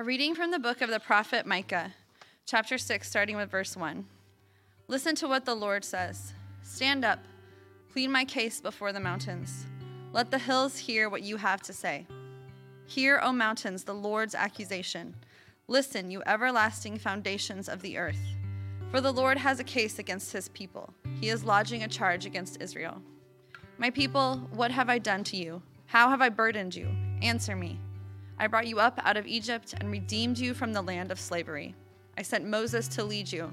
A reading from the book of the prophet Micah, chapter 6, starting with verse 1. Listen to what the Lord says Stand up, plead my case before the mountains. Let the hills hear what you have to say. Hear, O mountains, the Lord's accusation. Listen, you everlasting foundations of the earth. For the Lord has a case against his people, he is lodging a charge against Israel. My people, what have I done to you? How have I burdened you? Answer me. I brought you up out of Egypt and redeemed you from the land of slavery. I sent Moses to lead you,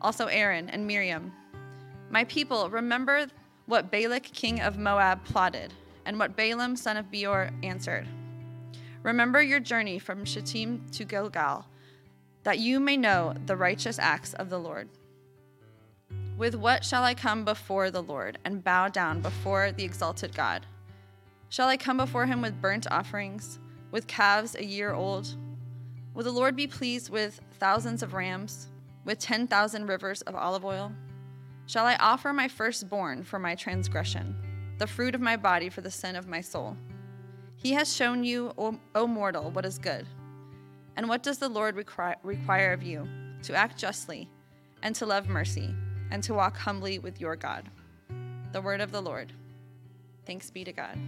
also Aaron and Miriam. My people, remember what Balak, king of Moab, plotted, and what Balaam, son of Beor, answered. Remember your journey from Shittim to Gilgal, that you may know the righteous acts of the Lord. With what shall I come before the Lord and bow down before the exalted God? Shall I come before him with burnt offerings, with calves a year old? Will the Lord be pleased with thousands of rams, with 10,000 rivers of olive oil? Shall I offer my firstborn for my transgression, the fruit of my body for the sin of my soul? He has shown you, O, o mortal, what is good. And what does the Lord require, require of you? To act justly, and to love mercy, and to walk humbly with your God. The word of the Lord. Thanks be to God.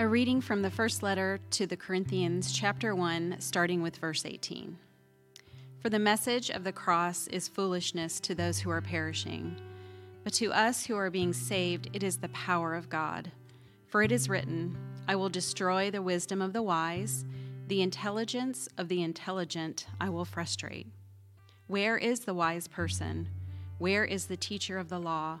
A reading from the first letter to the Corinthians, chapter 1, starting with verse 18. For the message of the cross is foolishness to those who are perishing, but to us who are being saved, it is the power of God. For it is written, I will destroy the wisdom of the wise, the intelligence of the intelligent I will frustrate. Where is the wise person? Where is the teacher of the law?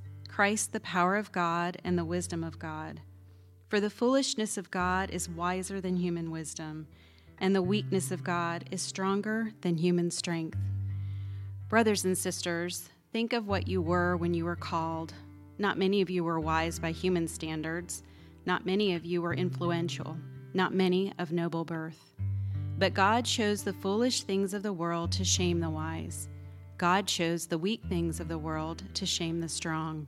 Christ the power of God and the wisdom of God. For the foolishness of God is wiser than human wisdom, and the weakness of God is stronger than human strength. Brothers and sisters, think of what you were when you were called. Not many of you were wise by human standards. Not many of you were influential. Not many of noble birth. But God chose the foolish things of the world to shame the wise. God chose the weak things of the world to shame the strong.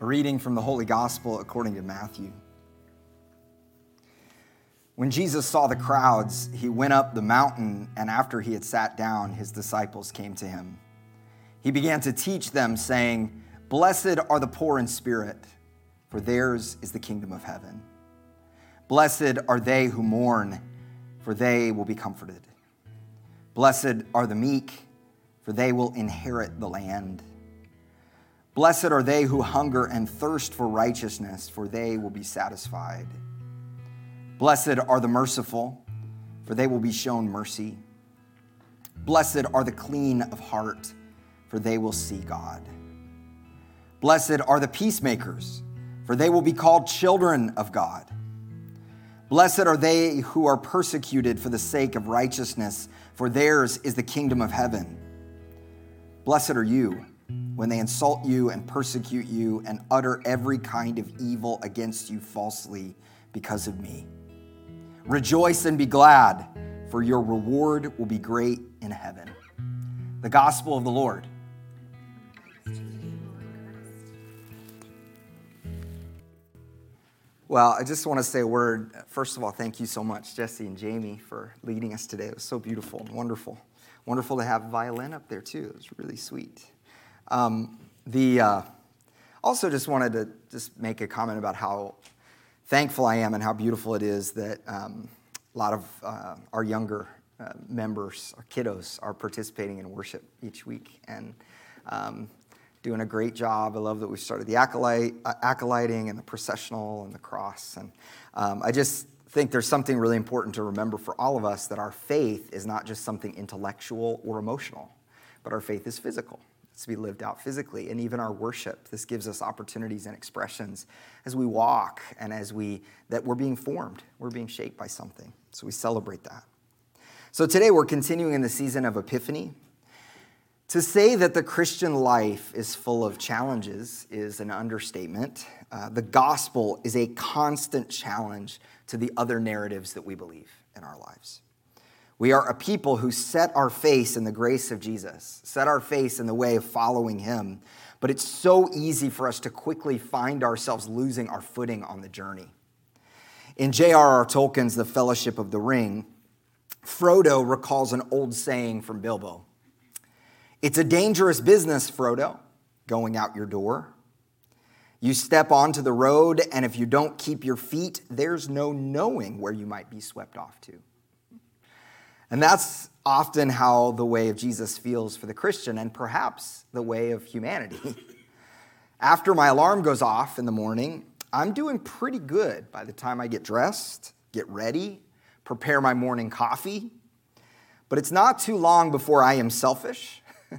A reading from the Holy Gospel according to Matthew. When Jesus saw the crowds, he went up the mountain, and after he had sat down, his disciples came to him. He began to teach them, saying, Blessed are the poor in spirit, for theirs is the kingdom of heaven. Blessed are they who mourn, for they will be comforted. Blessed are the meek, for they will inherit the land. Blessed are they who hunger and thirst for righteousness, for they will be satisfied. Blessed are the merciful, for they will be shown mercy. Blessed are the clean of heart, for they will see God. Blessed are the peacemakers, for they will be called children of God. Blessed are they who are persecuted for the sake of righteousness, for theirs is the kingdom of heaven. Blessed are you when they insult you and persecute you and utter every kind of evil against you falsely because of me. Rejoice and be glad, for your reward will be great in heaven. The gospel of the Lord. Well, I just want to say a word. First of all, thank you so much, Jesse and Jamie, for leading us today. It was so beautiful and wonderful wonderful to have violin up there too. It was really sweet. Um, the uh, also just wanted to just make a comment about how thankful I am and how beautiful it is that um, a lot of uh, our younger uh, members, our kiddos, are participating in worship each week and um, doing a great job. I love that we started the acolyte, uh, acolyting and the processional and the cross. And um, I just think there's something really important to remember for all of us that our faith is not just something intellectual or emotional, but our faith is physical. To be lived out physically. And even our worship, this gives us opportunities and expressions as we walk and as we, that we're being formed, we're being shaped by something. So we celebrate that. So today we're continuing in the season of Epiphany. To say that the Christian life is full of challenges is an understatement. Uh, the gospel is a constant challenge to the other narratives that we believe in our lives. We are a people who set our face in the grace of Jesus, set our face in the way of following him. But it's so easy for us to quickly find ourselves losing our footing on the journey. In J.R.R. Tolkien's The Fellowship of the Ring, Frodo recalls an old saying from Bilbo it's a dangerous business, Frodo, going out your door. You step onto the road, and if you don't keep your feet, there's no knowing where you might be swept off to. And that's often how the way of Jesus feels for the Christian, and perhaps the way of humanity. After my alarm goes off in the morning, I'm doing pretty good by the time I get dressed, get ready, prepare my morning coffee. But it's not too long before I am selfish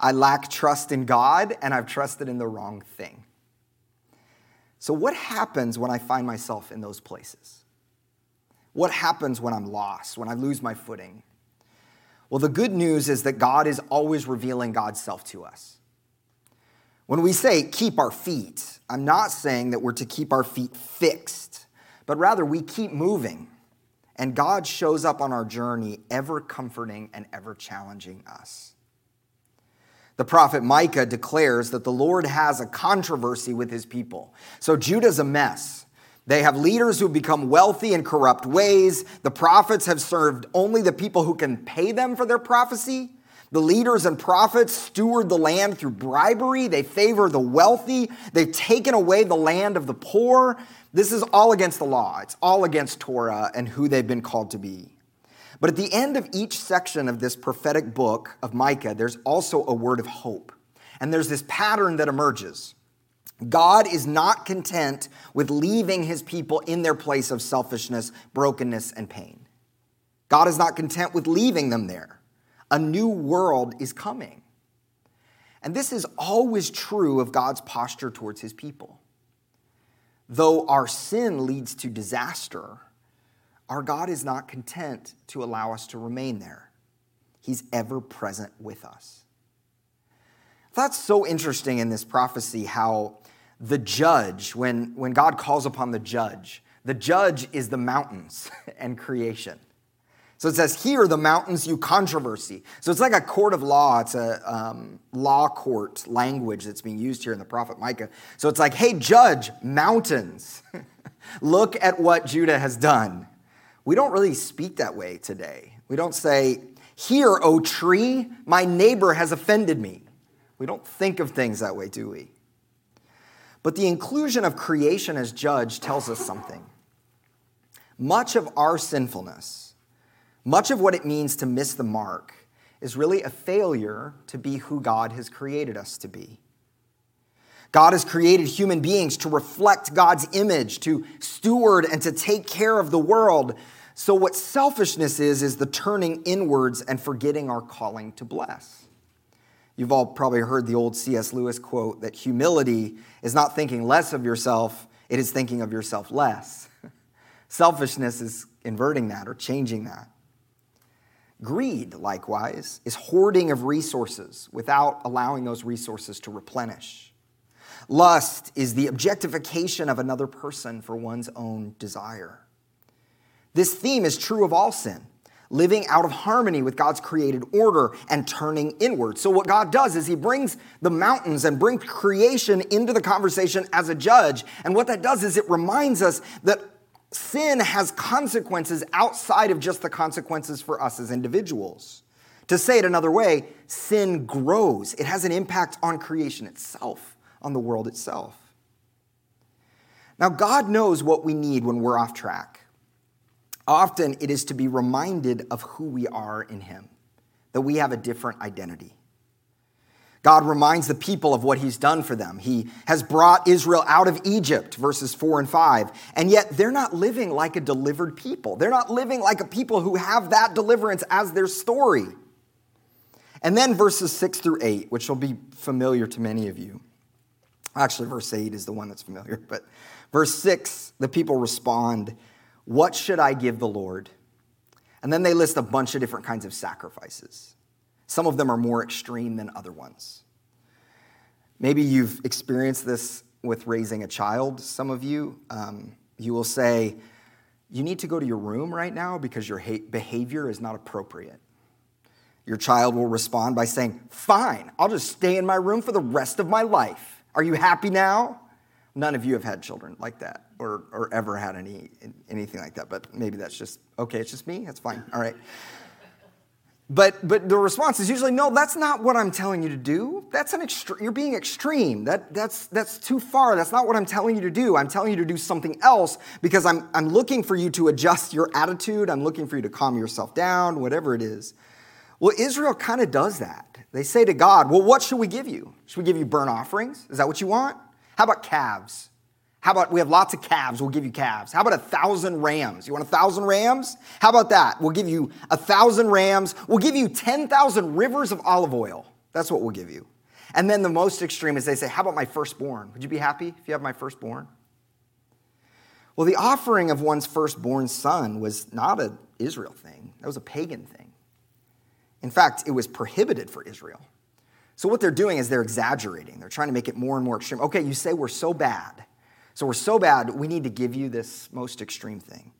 I lack trust in God, and I've trusted in the wrong thing. So, what happens when I find myself in those places? What happens when I'm lost, when I lose my footing? Well, the good news is that God is always revealing God's self to us. When we say keep our feet, I'm not saying that we're to keep our feet fixed, but rather we keep moving. And God shows up on our journey, ever comforting and ever challenging us. The prophet Micah declares that the Lord has a controversy with his people. So Judah's a mess. They have leaders who become wealthy in corrupt ways. The prophets have served only the people who can pay them for their prophecy. The leaders and prophets steward the land through bribery. They favor the wealthy. They've taken away the land of the poor. This is all against the law. It's all against Torah and who they've been called to be. But at the end of each section of this prophetic book of Micah, there's also a word of hope. And there's this pattern that emerges. God is not content with leaving his people in their place of selfishness, brokenness, and pain. God is not content with leaving them there. A new world is coming. And this is always true of God's posture towards his people. Though our sin leads to disaster, our God is not content to allow us to remain there. He's ever present with us. That's so interesting in this prophecy how the judge, when, when God calls upon the judge, the judge is the mountains and creation. So it says, Hear the mountains you controversy. So it's like a court of law. It's a um, law court language that's being used here in the prophet Micah. So it's like, Hey, judge, mountains, look at what Judah has done. We don't really speak that way today. We don't say, Hear, O tree, my neighbor has offended me. We don't think of things that way, do we? But the inclusion of creation as judge tells us something. Much of our sinfulness, much of what it means to miss the mark, is really a failure to be who God has created us to be. God has created human beings to reflect God's image, to steward and to take care of the world. So, what selfishness is, is the turning inwards and forgetting our calling to bless. You've all probably heard the old C.S. Lewis quote that humility is not thinking less of yourself, it is thinking of yourself less. Selfishness is inverting that or changing that. Greed, likewise, is hoarding of resources without allowing those resources to replenish. Lust is the objectification of another person for one's own desire. This theme is true of all sin living out of harmony with God's created order and turning inward. So, what God does is He brings the mountains and brings creation into the conversation as a judge. And what that does is it reminds us that sin has consequences outside of just the consequences for us as individuals. To say it another way, sin grows. It has an impact on creation itself, on the world itself. Now, God knows what we need when we're off track. Often it is to be reminded of who we are in Him, that we have a different identity. God reminds the people of what he's done for them. He has brought Israel out of Egypt, verses 4 and 5, and yet they're not living like a delivered people. They're not living like a people who have that deliverance as their story. And then verses 6 through 8, which will be familiar to many of you. Actually, verse 8 is the one that's familiar, but verse 6, the people respond, What should I give the Lord? And then they list a bunch of different kinds of sacrifices. Some of them are more extreme than other ones. Maybe you've experienced this with raising a child, some of you. Um, you will say, You need to go to your room right now because your behavior is not appropriate. Your child will respond by saying, Fine, I'll just stay in my room for the rest of my life. Are you happy now? None of you have had children like that or, or ever had any, anything like that, but maybe that's just, okay, it's just me, that's fine, all right. But, but the response is usually, no, that's not what I'm telling you to do. That's an extre- you're being extreme. That, that's, that's too far. That's not what I'm telling you to do. I'm telling you to do something else because I'm, I'm looking for you to adjust your attitude. I'm looking for you to calm yourself down, whatever it is. Well, Israel kind of does that. They say to God, well, what should we give you? Should we give you burnt offerings? Is that what you want? How about calves? How about we have lots of calves? We'll give you calves. How about a thousand rams? You want a thousand rams? How about that? We'll give you a thousand rams. We'll give you 10,000 rivers of olive oil. That's what we'll give you. And then the most extreme is they say, How about my firstborn? Would you be happy if you have my firstborn? Well, the offering of one's firstborn son was not an Israel thing, that was a pagan thing. In fact, it was prohibited for Israel. So, what they're doing is they're exaggerating. They're trying to make it more and more extreme. Okay, you say we're so bad. So we're so bad, we need to give you this most extreme thing.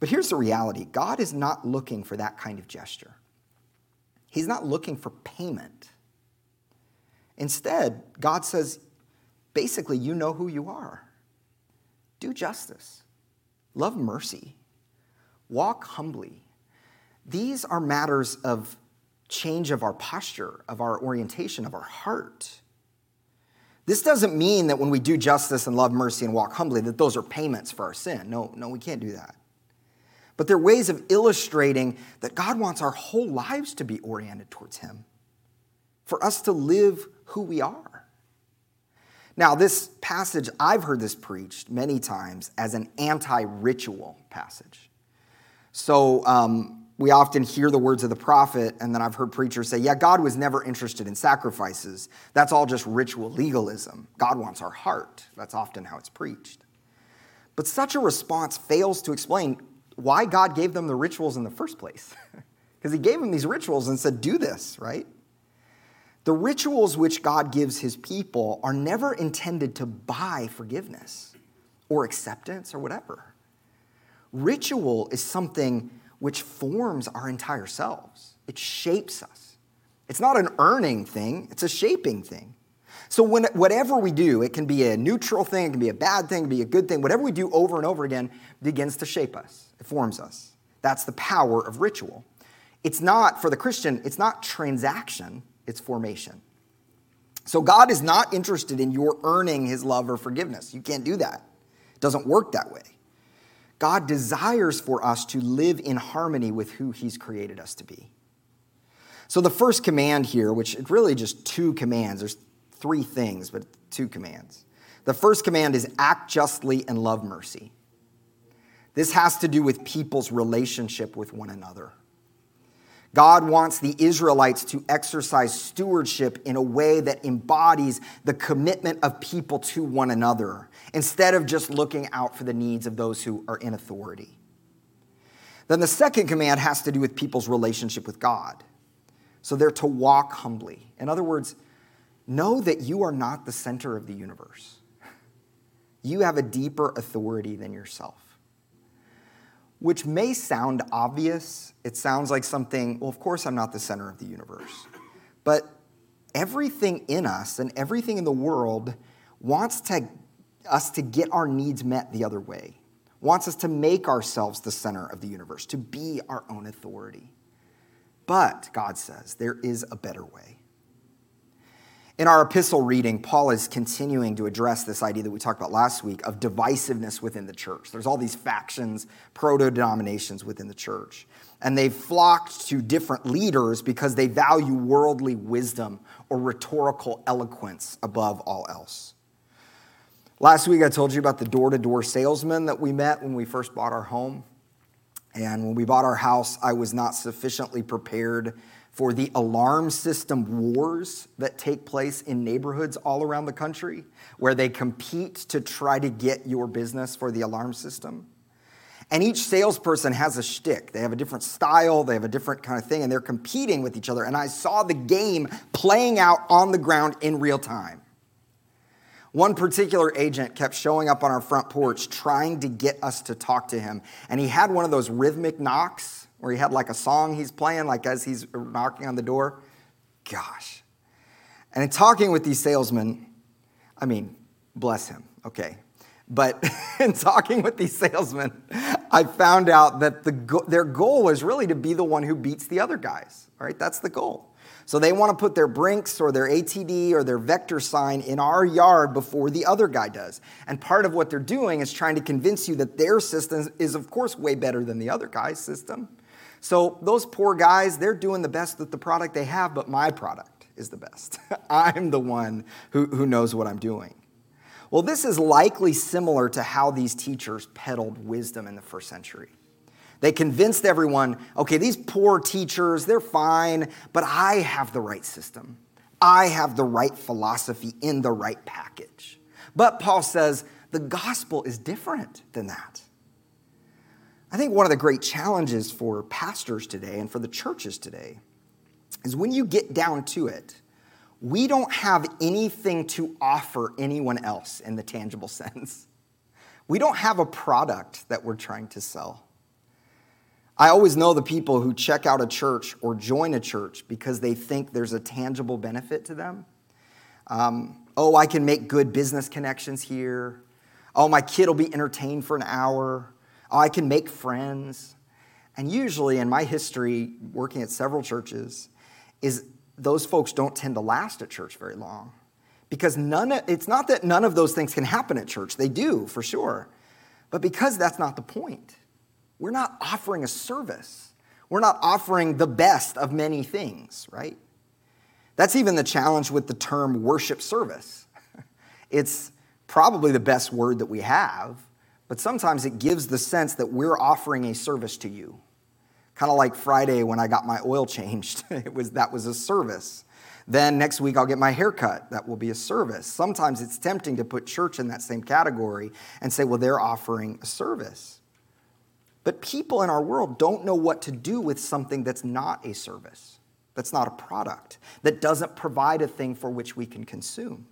But here's the reality God is not looking for that kind of gesture, He's not looking for payment. Instead, God says, basically, you know who you are. Do justice, love mercy, walk humbly. These are matters of change of our posture, of our orientation, of our heart. This doesn't mean that when we do justice and love mercy and walk humbly, that those are payments for our sin. No, no, we can't do that. But they're ways of illustrating that God wants our whole lives to be oriented towards Him, for us to live who we are. Now, this passage, I've heard this preached many times as an anti ritual passage. So, um, we often hear the words of the prophet, and then I've heard preachers say, yeah, God was never interested in sacrifices. That's all just ritual legalism. God wants our heart. That's often how it's preached. But such a response fails to explain why God gave them the rituals in the first place. Because he gave them these rituals and said, do this, right? The rituals which God gives his people are never intended to buy forgiveness or acceptance or whatever. Ritual is something which forms our entire selves. It shapes us. It's not an earning thing, it's a shaping thing. So, when, whatever we do, it can be a neutral thing, it can be a bad thing, it can be a good thing, whatever we do over and over again begins to shape us, it forms us. That's the power of ritual. It's not, for the Christian, it's not transaction, it's formation. So, God is not interested in your earning his love or forgiveness. You can't do that, it doesn't work that way. God desires for us to live in harmony with who He's created us to be. So, the first command here, which really just two commands, there's three things, but two commands. The first command is act justly and love mercy. This has to do with people's relationship with one another. God wants the Israelites to exercise stewardship in a way that embodies the commitment of people to one another, instead of just looking out for the needs of those who are in authority. Then the second command has to do with people's relationship with God. So they're to walk humbly. In other words, know that you are not the center of the universe. You have a deeper authority than yourself which may sound obvious. It sounds like something, well, of course, I'm not the center of the universe. But everything in us and everything in the world wants to, us to get our needs met the other way, wants us to make ourselves the center of the universe, to be our own authority. But, God says, there is a better way. In our epistle reading, Paul is continuing to address this idea that we talked about last week of divisiveness within the church. There's all these factions, proto denominations within the church. And they've flocked to different leaders because they value worldly wisdom or rhetorical eloquence above all else. Last week, I told you about the door to door salesman that we met when we first bought our home. And when we bought our house, I was not sufficiently prepared for the alarm system wars that take place in neighborhoods all around the country, where they compete to try to get your business for the alarm system. And each salesperson has a shtick. They have a different style, they have a different kind of thing, and they're competing with each other. And I saw the game playing out on the ground in real time. One particular agent kept showing up on our front porch trying to get us to talk to him. And he had one of those rhythmic knocks where he had like a song he's playing, like as he's knocking on the door. Gosh. And in talking with these salesmen, I mean, bless him, okay. But in talking with these salesmen, I found out that the go- their goal is really to be the one who beats the other guys. All right, that's the goal. So they want to put their Brinks or their ADT or their vector sign in our yard before the other guy does. And part of what they're doing is trying to convince you that their system is, of course, way better than the other guy's system. So those poor guys, they're doing the best with the product they have, but my product is the best. I'm the one who, who knows what I'm doing. Well, this is likely similar to how these teachers peddled wisdom in the first century. They convinced everyone okay, these poor teachers, they're fine, but I have the right system. I have the right philosophy in the right package. But Paul says the gospel is different than that. I think one of the great challenges for pastors today and for the churches today is when you get down to it, we don't have anything to offer anyone else in the tangible sense. We don't have a product that we're trying to sell. I always know the people who check out a church or join a church because they think there's a tangible benefit to them. Um, oh, I can make good business connections here. Oh, my kid will be entertained for an hour. Oh, I can make friends. And usually, in my history, working at several churches, is those folks don't tend to last at church very long. Because none of, it's not that none of those things can happen at church, they do for sure. But because that's not the point. We're not offering a service. We're not offering the best of many things, right? That's even the challenge with the term worship service. It's probably the best word that we have, but sometimes it gives the sense that we're offering a service to you. Kind of like Friday when I got my oil changed. It was that was a service. Then next week I'll get my hair cut. That will be a service. Sometimes it's tempting to put church in that same category and say, well, they're offering a service. But people in our world don't know what to do with something that's not a service, that's not a product, that doesn't provide a thing for which we can consume.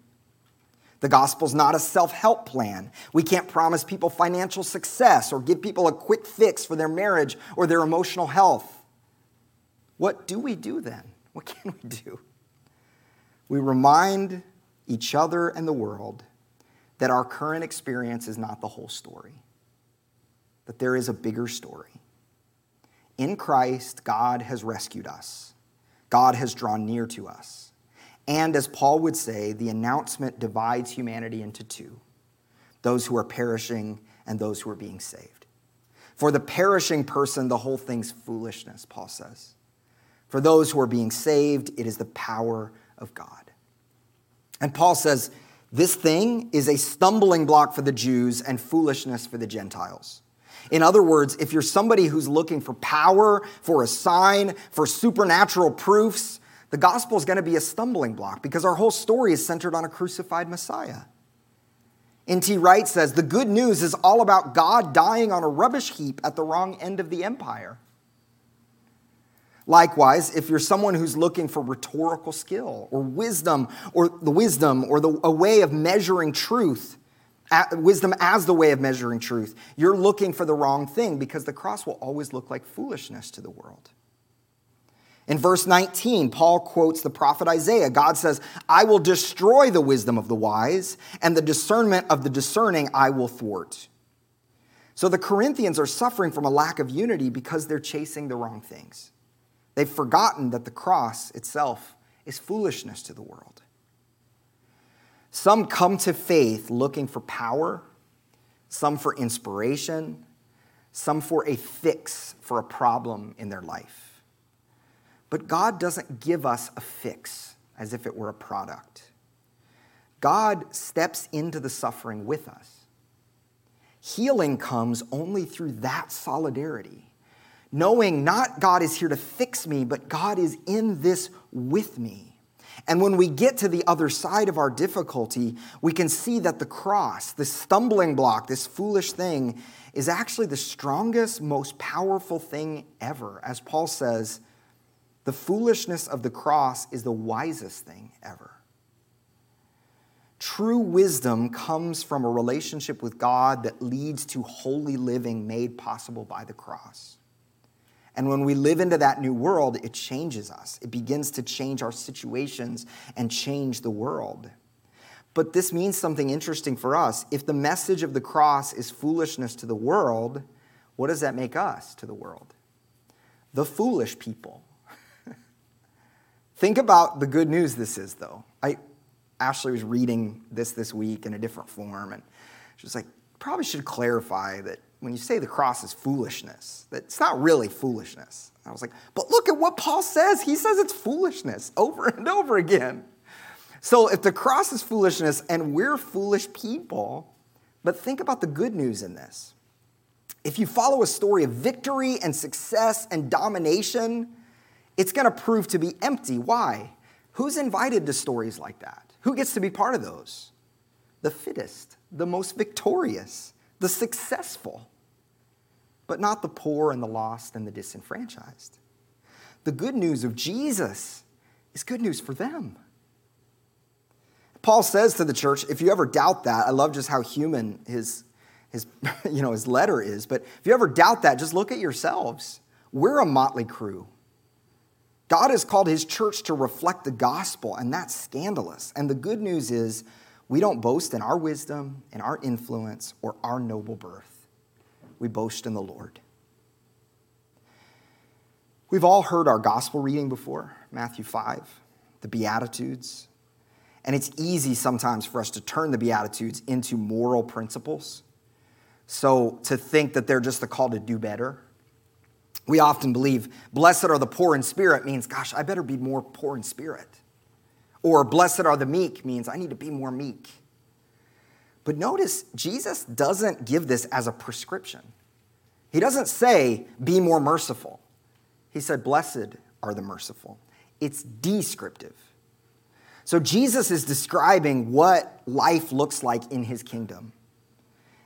The gospel's not a self help plan. We can't promise people financial success or give people a quick fix for their marriage or their emotional health. What do we do then? What can we do? We remind each other and the world that our current experience is not the whole story that there is a bigger story. In Christ, God has rescued us, God has drawn near to us. And as Paul would say, the announcement divides humanity into two those who are perishing and those who are being saved. For the perishing person, the whole thing's foolishness, Paul says. For those who are being saved, it is the power of God. And Paul says, this thing is a stumbling block for the Jews and foolishness for the Gentiles. In other words, if you're somebody who's looking for power, for a sign, for supernatural proofs, the gospel is going to be a stumbling block because our whole story is centered on a crucified Messiah. N.T. Wright says the good news is all about God dying on a rubbish heap at the wrong end of the empire. Likewise, if you're someone who's looking for rhetorical skill or wisdom or the wisdom or the, a way of measuring truth, wisdom as the way of measuring truth, you're looking for the wrong thing because the cross will always look like foolishness to the world. In verse 19, Paul quotes the prophet Isaiah. God says, I will destroy the wisdom of the wise, and the discernment of the discerning I will thwart. So the Corinthians are suffering from a lack of unity because they're chasing the wrong things. They've forgotten that the cross itself is foolishness to the world. Some come to faith looking for power, some for inspiration, some for a fix for a problem in their life. But God doesn't give us a fix as if it were a product. God steps into the suffering with us. Healing comes only through that solidarity, knowing not God is here to fix me, but God is in this with me. And when we get to the other side of our difficulty, we can see that the cross, this stumbling block, this foolish thing, is actually the strongest, most powerful thing ever. As Paul says, the foolishness of the cross is the wisest thing ever. True wisdom comes from a relationship with God that leads to holy living made possible by the cross. And when we live into that new world, it changes us. It begins to change our situations and change the world. But this means something interesting for us. If the message of the cross is foolishness to the world, what does that make us to the world? The foolish people. Think about the good news this is, though. I, Ashley was reading this this week in a different form, and she was like, probably should clarify that when you say the cross is foolishness, that it's not really foolishness. I was like, but look at what Paul says. He says it's foolishness over and over again. So if the cross is foolishness and we're foolish people, but think about the good news in this. If you follow a story of victory and success and domination, it's going to prove to be empty. Why? Who's invited to stories like that? Who gets to be part of those? The fittest, the most victorious, the successful but not the poor and the lost and the disenfranchised. The good news of Jesus is good news for them. Paul says to the church, if you ever doubt that, I love just how human his, his, you know, his letter is, but if you ever doubt that, just look at yourselves. We're a motley crew. God has called his church to reflect the gospel, and that's scandalous. And the good news is, we don't boast in our wisdom, in our influence, or our noble birth we boast in the Lord. We've all heard our gospel reading before, Matthew 5, the Beatitudes. And it's easy sometimes for us to turn the Beatitudes into moral principles. So to think that they're just a call to do better. We often believe, blessed are the poor in spirit means, gosh, I better be more poor in spirit. Or blessed are the meek means, I need to be more meek. But notice, Jesus doesn't give this as a prescription. He doesn't say, be more merciful. He said, blessed are the merciful. It's descriptive. So Jesus is describing what life looks like in his kingdom.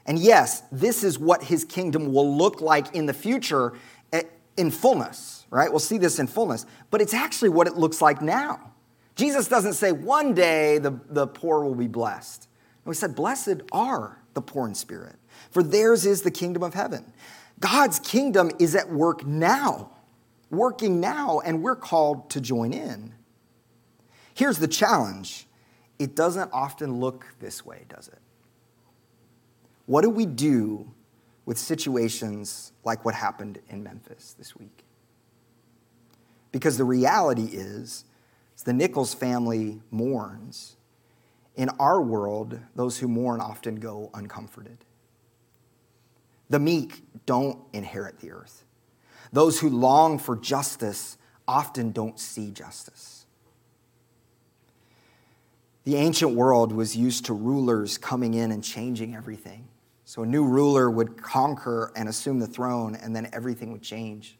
And yes, this is what his kingdom will look like in the future eh, in fullness, right? We'll see this in fullness. But it's actually what it looks like now. Jesus doesn't say one day the, the poor will be blessed. We said, Blessed are the poor in spirit, for theirs is the kingdom of heaven. God's kingdom is at work now, working now, and we're called to join in. Here's the challenge it doesn't often look this way, does it? What do we do with situations like what happened in Memphis this week? Because the reality is, the Nichols family mourns in our world, those who mourn often go uncomforted. The meek don't inherit the earth. Those who long for justice often don't see justice. The ancient world was used to rulers coming in and changing everything. So a new ruler would conquer and assume the throne, and then everything would change.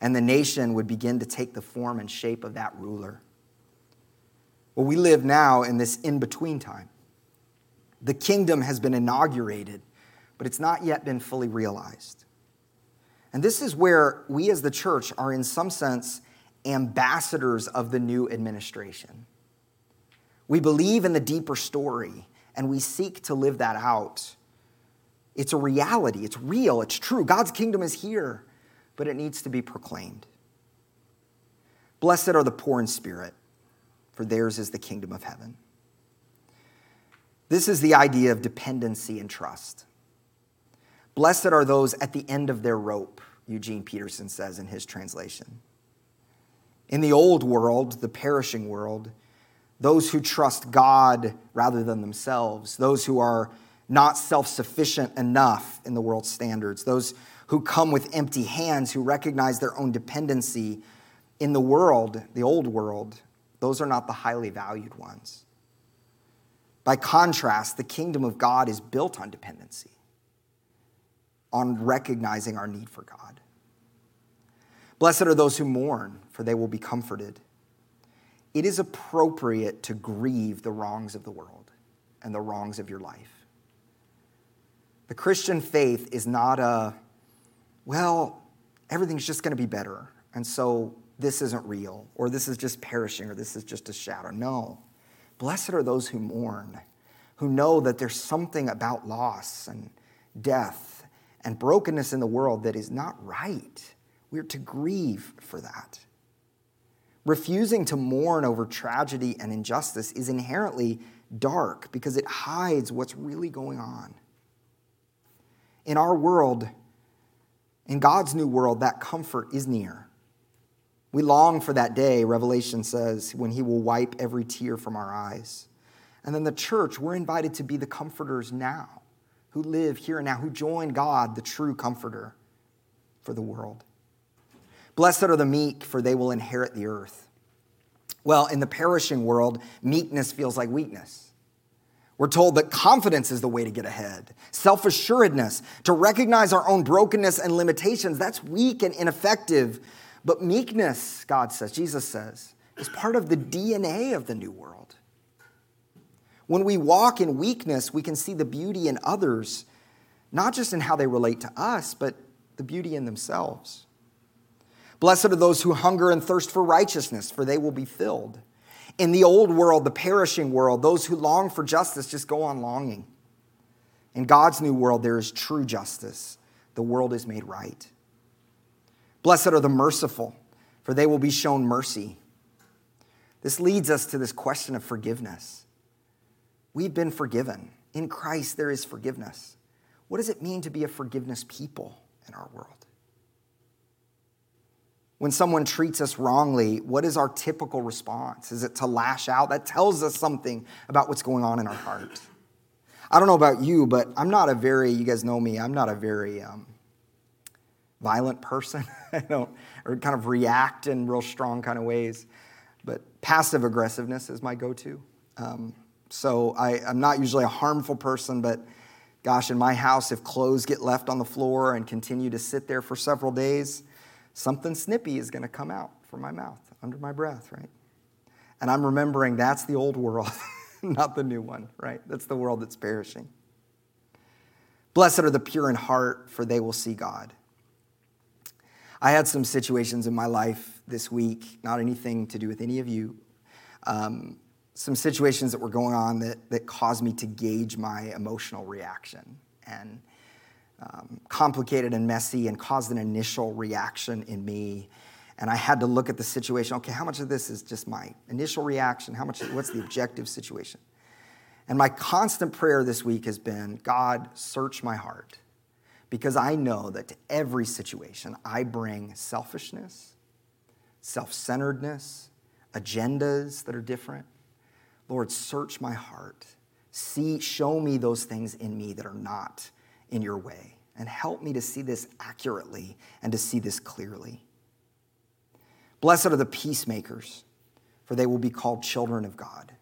And the nation would begin to take the form and shape of that ruler. Well, we live now in this in between time. The kingdom has been inaugurated, but it's not yet been fully realized. And this is where we as the church are, in some sense, ambassadors of the new administration. We believe in the deeper story and we seek to live that out. It's a reality, it's real, it's true. God's kingdom is here, but it needs to be proclaimed. Blessed are the poor in spirit for theirs is the kingdom of heaven. This is the idea of dependency and trust. Blessed are those at the end of their rope, Eugene Peterson says in his translation. In the old world, the perishing world, those who trust God rather than themselves, those who are not self sufficient enough in the world's standards, those who come with empty hands, who recognize their own dependency in the world, the old world, those are not the highly valued ones. By contrast, the kingdom of God is built on dependency, on recognizing our need for God. Blessed are those who mourn, for they will be comforted. It is appropriate to grieve the wrongs of the world and the wrongs of your life. The Christian faith is not a, well, everything's just going to be better, and so this isn't real, or this is just perishing, or this is just a shadow. No. Blessed are those who mourn, who know that there's something about loss and death and brokenness in the world that is not right. We're to grieve for that. Refusing to mourn over tragedy and injustice is inherently dark because it hides what's really going on. In our world, in God's new world, that comfort is near. We long for that day, Revelation says, when He will wipe every tear from our eyes. And then the church, we're invited to be the comforters now, who live here and now, who join God, the true comforter for the world. Blessed are the meek, for they will inherit the earth. Well, in the perishing world, meekness feels like weakness. We're told that confidence is the way to get ahead. Self assuredness, to recognize our own brokenness and limitations, that's weak and ineffective but meekness, God says, Jesus says, is part of the DNA of the new world. When we walk in weakness, we can see the beauty in others, not just in how they relate to us, but the beauty in themselves. Blessed are those who hunger and thirst for righteousness, for they will be filled. In the old world, the perishing world, those who long for justice just go on longing. In God's new world, there is true justice. The world is made right. Blessed are the merciful, for they will be shown mercy. This leads us to this question of forgiveness. We've been forgiven. In Christ, there is forgiveness. What does it mean to be a forgiveness people in our world? When someone treats us wrongly, what is our typical response? Is it to lash out? That tells us something about what's going on in our heart. I don't know about you, but I'm not a very, you guys know me, I'm not a very um, violent person. I don't, or kind of react in real strong kind of ways. But passive aggressiveness is my go to. Um, so I, I'm not usually a harmful person, but gosh, in my house, if clothes get left on the floor and continue to sit there for several days, something snippy is going to come out from my mouth under my breath, right? And I'm remembering that's the old world, not the new one, right? That's the world that's perishing. Blessed are the pure in heart, for they will see God. I had some situations in my life this week, not anything to do with any of you, um, some situations that were going on that, that caused me to gauge my emotional reaction and um, complicated and messy and caused an initial reaction in me. And I had to look at the situation. Okay, how much of this is just my initial reaction? How much? What's the objective situation? And my constant prayer this week has been God, search my heart because I know that to every situation I bring selfishness, self centeredness, agendas that are different. Lord, search my heart. See, show me those things in me that are not in your way, and help me to see this accurately and to see this clearly. Blessed are the peacemakers, for they will be called children of God.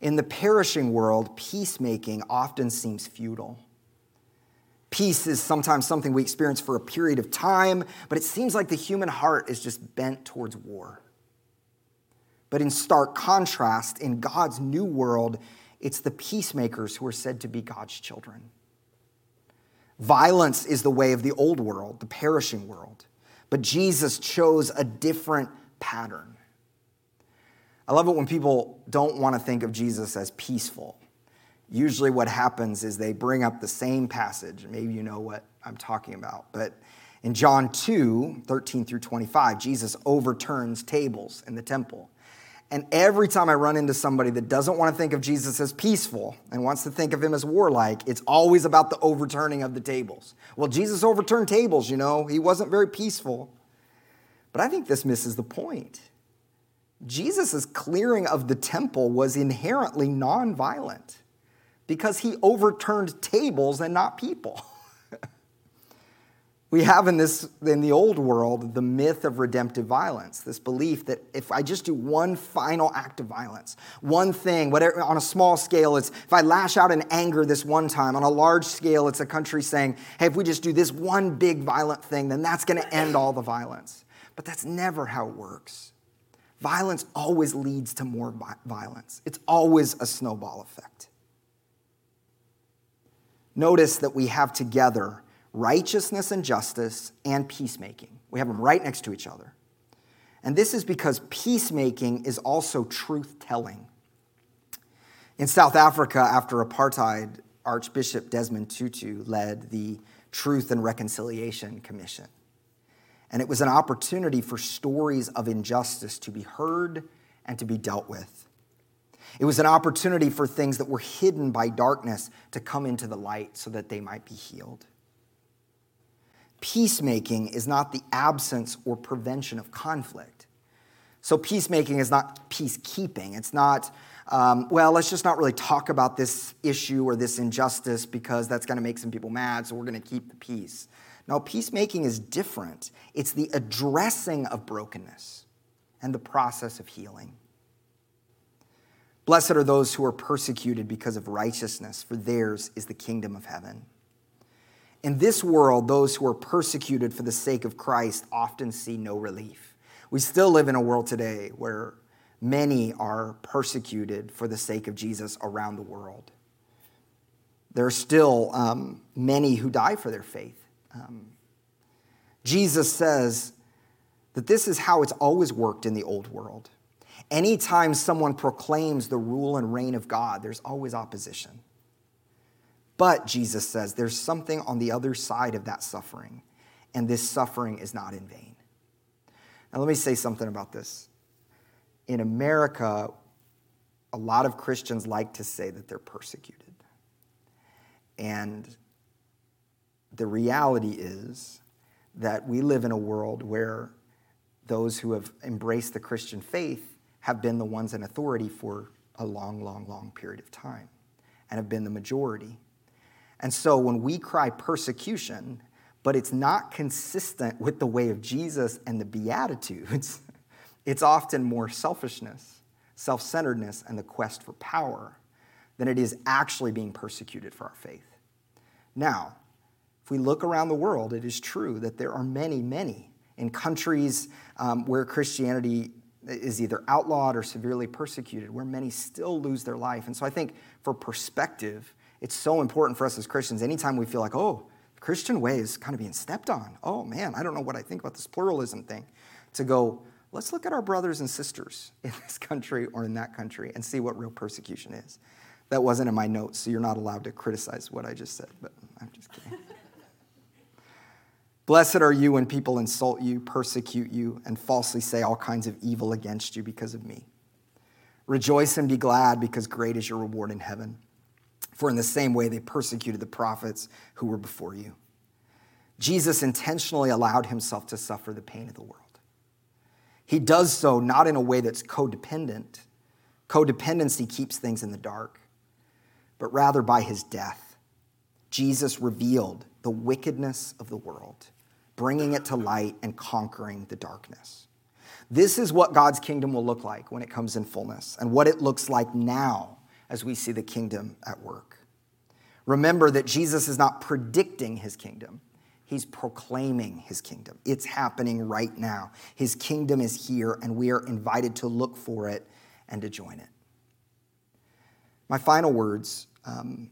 In the perishing world, peacemaking often seems futile. Peace is sometimes something we experience for a period of time, but it seems like the human heart is just bent towards war. But in stark contrast, in God's new world, it's the peacemakers who are said to be God's children. Violence is the way of the old world, the perishing world, but Jesus chose a different pattern. I love it when people don't want to think of Jesus as peaceful usually what happens is they bring up the same passage. Maybe you know what I'm talking about. But in John 2 13 through 25, Jesus overturns tables in the temple. And every time I run into somebody that doesn't want to think of Jesus as peaceful and wants to think of him as warlike, it's always about the overturning of the tables. Well, Jesus overturned tables, you know, he wasn't very peaceful. But I think this misses the point. Jesus' clearing of the temple was inherently nonviolent because he overturned tables and not people. we have in this in the old world the myth of redemptive violence this belief that if i just do one final act of violence one thing whatever on a small scale it's if i lash out in anger this one time on a large scale it's a country saying hey if we just do this one big violent thing then that's to end all the violence. But that's never how it works. Violence always leads to more violence. It's always a snowball effect notice that we have together righteousness and justice and peacemaking. We have them right next to each other. And this is because peacemaking is also truth telling. In South Africa, after apartheid, Archbishop Desmond Tutu led the Truth and Reconciliation Commission. And it was an opportunity for stories of injustice to be heard and to be dealt with. It was an opportunity for things that were hidden by darkness to come into the light so that they might be healed. Peacemaking is not the absence or prevention of conflict. So, peacemaking is not peacekeeping. It's not, um, well, let's just not really talk about this issue or this injustice because that's going to make some people mad, so we're going to keep the peace. No, peacemaking is different. It's the addressing of brokenness and the process of healing. Blessed are those who are persecuted because of righteousness, for theirs is the kingdom of heaven. In this world, those who are persecuted for the sake of Christ often see no relief. We still live in a world today where many are persecuted for the sake of Jesus around the world. There are still um, many who die for their faith. Um, Jesus says that this is how it's always worked in the old world. Anytime someone proclaims the rule and reign of God, there's always opposition. But, Jesus says, there's something on the other side of that suffering, and this suffering is not in vain. Now, let me say something about this. In America, a lot of Christians like to say that they're persecuted. And the reality is that we live in a world where those who have embraced the Christian faith have been the ones in authority for a long, long, long period of time and have been the majority. And so when we cry persecution, but it's not consistent with the way of Jesus and the Beatitudes, it's often more selfishness, self centeredness, and the quest for power than it is actually being persecuted for our faith. Now, if we look around the world, it is true that there are many, many in countries um, where Christianity is either outlawed or severely persecuted, where many still lose their life. And so I think for perspective, it's so important for us as Christians, anytime we feel like, oh, the Christian way is kind of being stepped on. Oh man, I don't know what I think about this pluralism thing. To go, let's look at our brothers and sisters in this country or in that country and see what real persecution is. That wasn't in my notes, so you're not allowed to criticize what I just said, but I'm just kidding. Blessed are you when people insult you, persecute you, and falsely say all kinds of evil against you because of me. Rejoice and be glad, because great is your reward in heaven. For in the same way they persecuted the prophets who were before you. Jesus intentionally allowed himself to suffer the pain of the world. He does so not in a way that's codependent. Codependency keeps things in the dark, but rather by his death. Jesus revealed the wickedness of the world, bringing it to light and conquering the darkness. This is what God's kingdom will look like when it comes in fullness, and what it looks like now as we see the kingdom at work. Remember that Jesus is not predicting his kingdom, he's proclaiming his kingdom. It's happening right now. His kingdom is here, and we are invited to look for it and to join it. My final words. Um,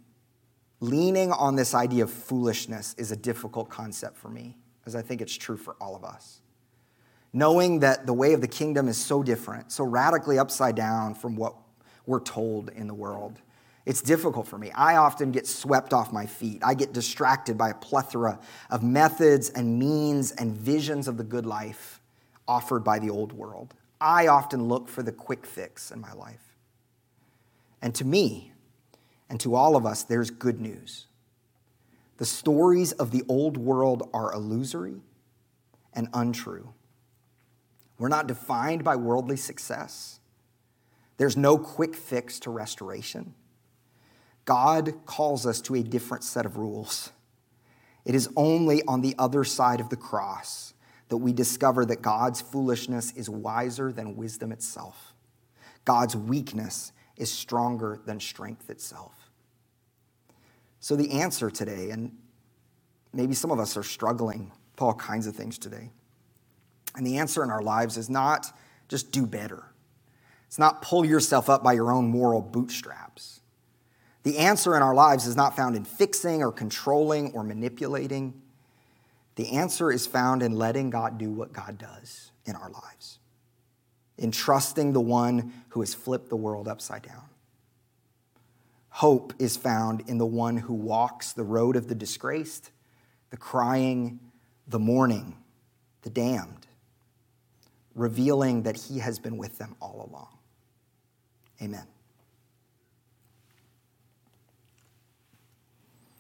leaning on this idea of foolishness is a difficult concept for me, as I think it's true for all of us. Knowing that the way of the kingdom is so different, so radically upside down from what we're told in the world, it's difficult for me. I often get swept off my feet. I get distracted by a plethora of methods and means and visions of the good life offered by the old world. I often look for the quick fix in my life. And to me, and to all of us, there's good news. The stories of the old world are illusory and untrue. We're not defined by worldly success. There's no quick fix to restoration. God calls us to a different set of rules. It is only on the other side of the cross that we discover that God's foolishness is wiser than wisdom itself. God's weakness is stronger than strength itself. So, the answer today, and maybe some of us are struggling with all kinds of things today, and the answer in our lives is not just do better. It's not pull yourself up by your own moral bootstraps. The answer in our lives is not found in fixing or controlling or manipulating. The answer is found in letting God do what God does in our lives, in trusting the one who has flipped the world upside down. Hope is found in the one who walks the road of the disgraced, the crying, the mourning, the damned, revealing that he has been with them all along. Amen.